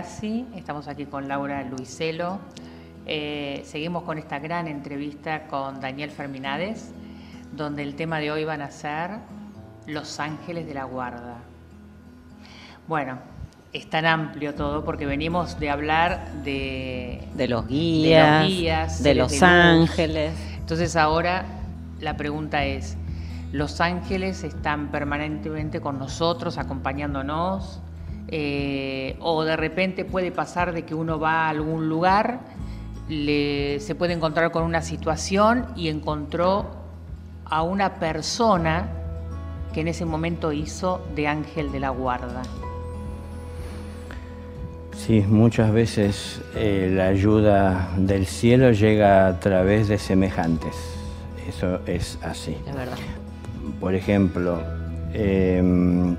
Estamos aquí con Laura Luiselo. Eh, seguimos con esta gran entrevista con Daniel Ferminades, donde el tema de hoy van a ser Los Ángeles de la Guarda. Bueno, es tan amplio todo porque venimos de hablar de, de los guías, de los, ángeles. Entonces ahora la pregunta es, ¿los ángeles están permanentemente con nosotros, acompañándonos? Eh, o de repente puede pasar de que uno va a algún lugar, se puede encontrar con una situación y encontró a una persona que en ese momento hizo de ángel de la guarda. Sí, muchas veces eh, la ayuda del cielo llega a través de semejantes. Eso es así. Es verdad. Por ejemplo, em,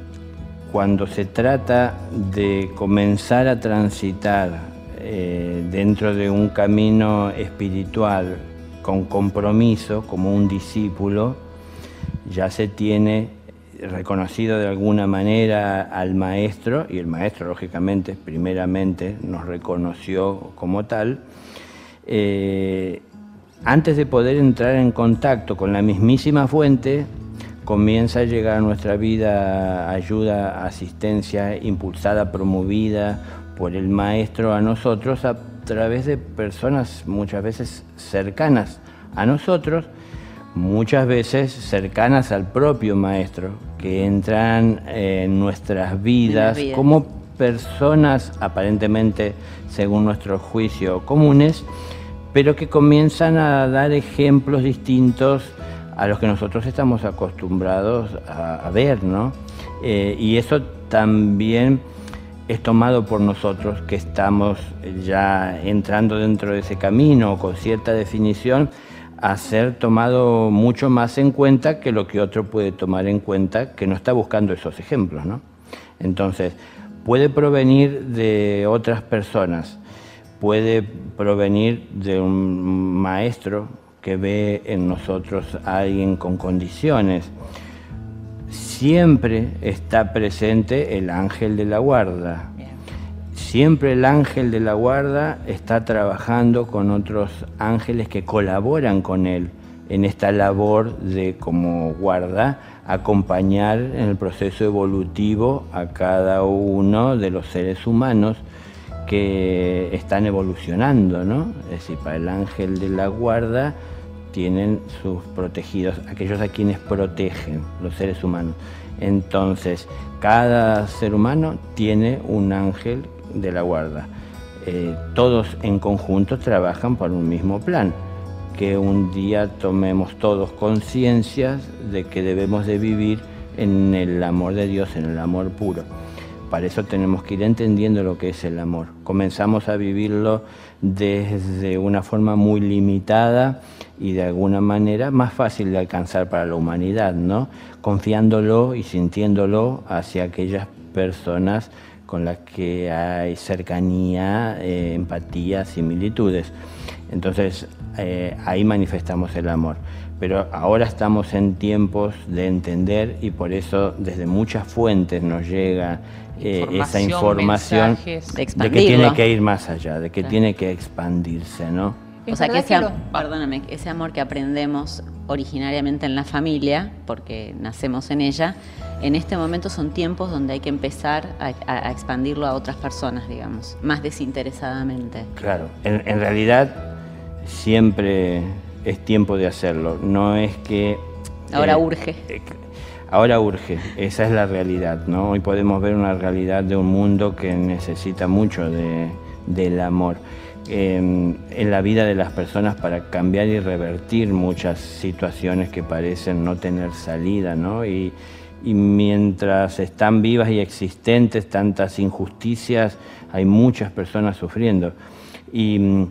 cuando se trata de comenzar a transitar eh, dentro de un camino espiritual con compromiso, como un discípulo, ya se tiene reconocido de alguna manera al maestro, y el maestro lógicamente primeramente nos reconoció como tal, eh, antes de poder entrar en contacto con la mismísima fuente, comienza a llegar a nuestra vida ayuda, asistencia impulsada, promovida por el maestro a nosotros a través de personas muchas veces cercanas a nosotros, muchas veces cercanas al propio maestro, que entran en nuestras vidas como personas aparentemente, según nuestro juicio, comunes, pero que comienzan a dar ejemplos distintos a los que nosotros estamos acostumbrados a, ver, ¿no? Eh, y eso también es tomado por nosotros que estamos ya entrando dentro de ese camino con cierta definición a ser tomado mucho más en cuenta que lo que otro puede tomar en cuenta que no está buscando esos ejemplos. ¿no? Entonces, puede provenir de otras personas, puede provenir de un maestro que ve en nosotros a alguien con condiciones. Siempre está presente el ángel de la guarda, Siempre el ángel de la guarda está trabajando con otros ángeles que colaboran con él en esta labor de como guarda acompañar en el proceso evolutivo a cada uno de los seres humanos que están evolucionando, ¿no? Es decir, para el ángel de la guarda tienen sus protegidos, aquellos a quienes protegen los seres humanos. Entonces, cada ser humano tiene un ángel de la guarda. Eh, todos en conjunto trabajan por un mismo plan, que un día tomemos todos conciencia de que debemos de vivir en el amor de Dios, en el amor puro. Para eso tenemos que ir entendiendo lo que es el amor. Comenzamos a vivirlo desde una forma muy limitada y de alguna manera más fácil de alcanzar para la humanidad, ¿no? Confiándolo y sintiéndolo hacia aquellas personas con las que hay cercanía, eh, empatía, similitudes. Entonces eh, ahí manifestamos el amor. Pero ahora estamos en tiempos de entender y por eso desde muchas fuentes nos llega eh, esa información de, que tiene que ir más allá, de que tiene que expandirse, ¿no? O sea, que ese, perdóname, ese amor que aprendemos originariamente en la familia, porque nacemos en ella, en este momento son tiempos donde hay que empezar a, expandirlo a otras personas, digamos, más desinteresadamente. Claro, en, realidad siempre es tiempo de hacerlo, no es que... Ahora eh, urge. Eh, ahora urge, esa es la realidad, ¿no? Hoy podemos ver una realidad de un mundo que necesita mucho del amor. en la vida de las personas para cambiar y revertir muchas situaciones que parecen no tener salida, ¿no? Y, y mientras están vivas y existentes tantas injusticias, hay muchas personas sufriendo. Y mm,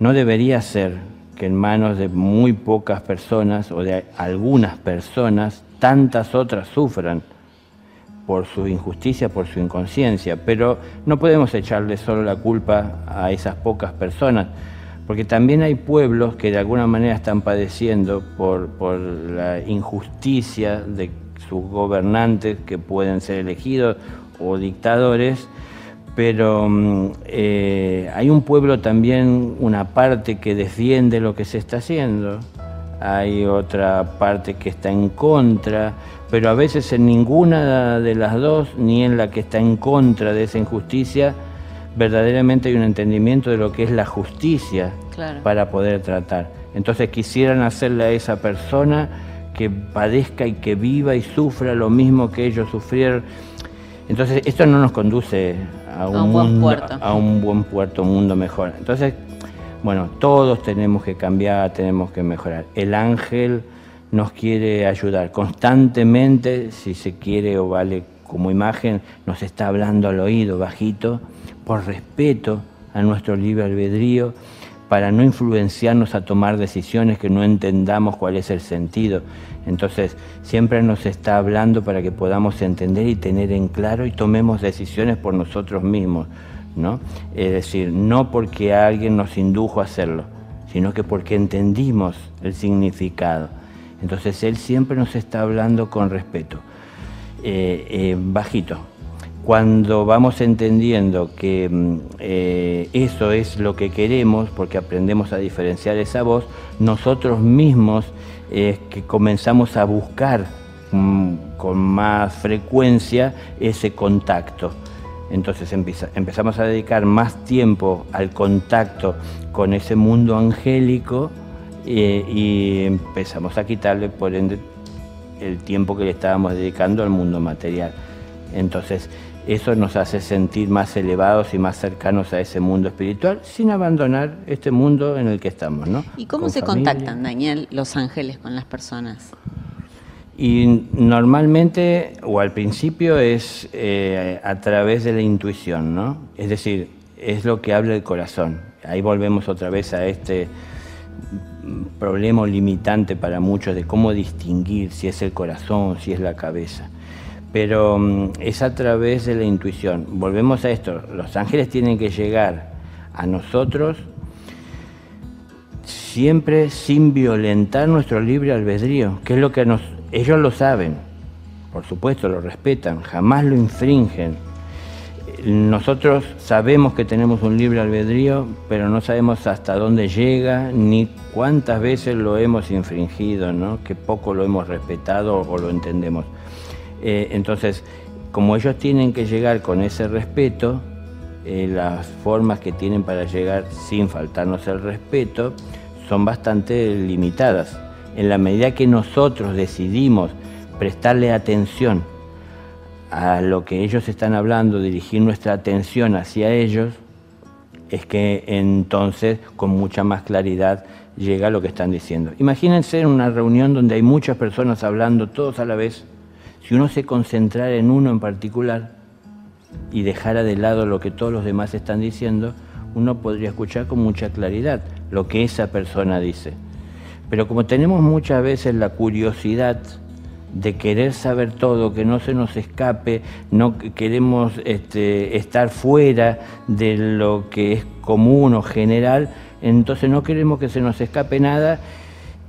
no debería ser que en manos de muy pocas personas o de algunas personas tantas otras sufran por su injusticia, por su inconsciencia, pero no podemos echarle solo la culpa a esas pocas personas, porque también hay pueblos que de alguna manera están padeciendo por, por la injusticia de sus gobernantes que pueden ser elegidos o dictadores, pero mm, eh, hay un pueblo también, una parte que defiende lo que se está haciendo, hay otra parte que está en contra, pero a veces en ninguna de las dos, ni en la que está en contra de esa injusticia, verdaderamente hay un entendimiento de lo que es la justicia para poder tratar. Entonces quisieran hacerle a esa persona que padezca y que viva y sufra lo mismo que ellos sufrieron. Entonces esto no nos conduce a un, buen puerto. a un buen puerto, un mundo mejor. Entonces, bueno, todos tenemos que cambiar, tenemos que mejorar. El ángel nos quiere ayudar constantemente, si se quiere o vale como imagen, nos está hablando al oído bajito, por respeto a nuestro libre albedrío, para no influenciarnos a tomar decisiones que no entendamos cuál es el sentido. Entonces, siempre nos está hablando para que podamos entender y tener en claro y tomemos decisiones por nosotros mismos, ¿no? Es decir, no porque alguien nos indujo a hacerlo, sino que porque entendimos el significado. Entonces, Él siempre nos está hablando con respeto, eh, eh, bajito, cuando vamos entendiendo que mm, eh, eso es lo que queremos, porque aprendemos a diferenciar esa voz, nosotros mismos es que comenzamos a buscar mm, con más frecuencia ese contacto. Entonces empezamos a dedicar más tiempo al contacto con ese mundo angélico eh, y empezamos a quitarle, por ende, el tiempo que le estábamos dedicando al mundo material. Entonces, eso nos hace sentir más elevados y más cercanos a ese mundo espiritual sin abandonar este mundo en el que estamos. ¿no? ¿Y cómo se contactan, Daniel, los ángeles con las personas? Y normalmente, o al principio, es eh, a través de la intuición, ¿no? Es decir, es lo que habla el corazón. Ahí volvemos otra vez a este problema limitante para muchos de cómo distinguir si es el corazón, si es la cabeza pero mm, es a través de la intuición. Volvemos a esto, los ángeles tienen que llegar a nosotros siempre sin violentar nuestro libre albedrío, que es lo que ellos lo saben, por supuesto lo respetan, jamás lo infringen. Nosotros sabemos que tenemos un libre albedrío, pero no sabemos hasta dónde llega ni cuántas veces lo hemos infringido, ¿no? que poco lo hemos respetado o lo entendemos. Eh, entonces, como ellos tienen que llegar con ese respeto, eh, las formas que tienen para llegar sin faltarnos el respeto son bastante limitadas. En la medida que nosotros decidimos prestarle atención a lo que ellos están hablando, dirigir nuestra atención hacia ellos, es que entonces con mucha más claridad llega lo que están diciendo. Imagínense en una reunión donde hay muchas personas hablando todos a la vez si uno se concentrara en uno en particular y dejara de lado lo que todos los demás están diciendo, uno podría escuchar con mucha claridad lo que esa persona dice. Pero como tenemos muchas veces la curiosidad de querer saber todo, que no se nos escape, no queremos este, estar fuera de lo que es común o general, entonces no queremos que se nos escape nada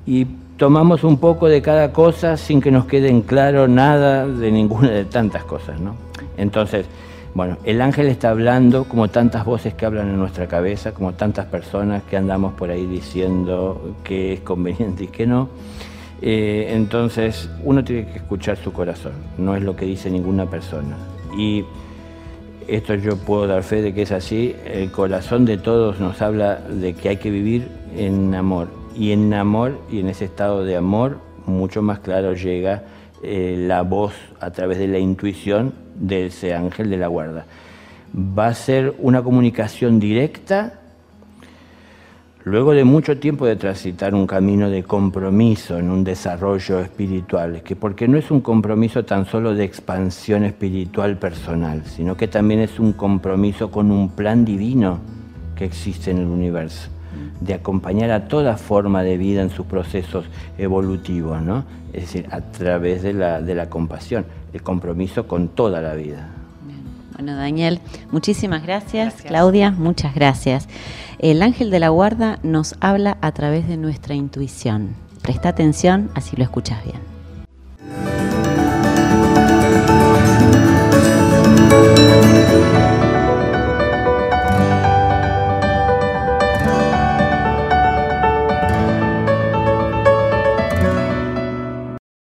y tomamos un poco de cada cosa sin que nos quede en claro nada de ninguna de tantas cosas, ¿no? Entonces, bueno, el ángel está hablando como tantas voces que hablan en nuestra cabeza, como tantas personas que andamos por ahí diciendo que es conveniente y que no. Eh, entonces, uno tiene que escuchar su corazón, no es lo que dice ninguna persona. Y esto yo puedo dar fe de que es así, el corazón de todos nos habla de que hay que vivir en amor y en amor y en ese estado de amor mucho más claro llega eh, la voz a través de la intuición de ese ángel de la guarda. Va a ser una comunicación directa luego de mucho tiempo de transitar un camino de compromiso en un desarrollo espiritual, que porque no es un compromiso tan solo de expansión espiritual personal, sino que también es un compromiso con un plan divino que existe en el universo de acompañar a toda forma de vida en sus procesos evolutivos, ¿no? es decir, a través de la, de la compasión, el compromiso con toda la vida. Bueno, Daniel, muchísimas gracias. Claudia, muchas gracias. El ángel de la guarda nos habla a través de nuestra intuición. Presta atención, así lo escuchas bien.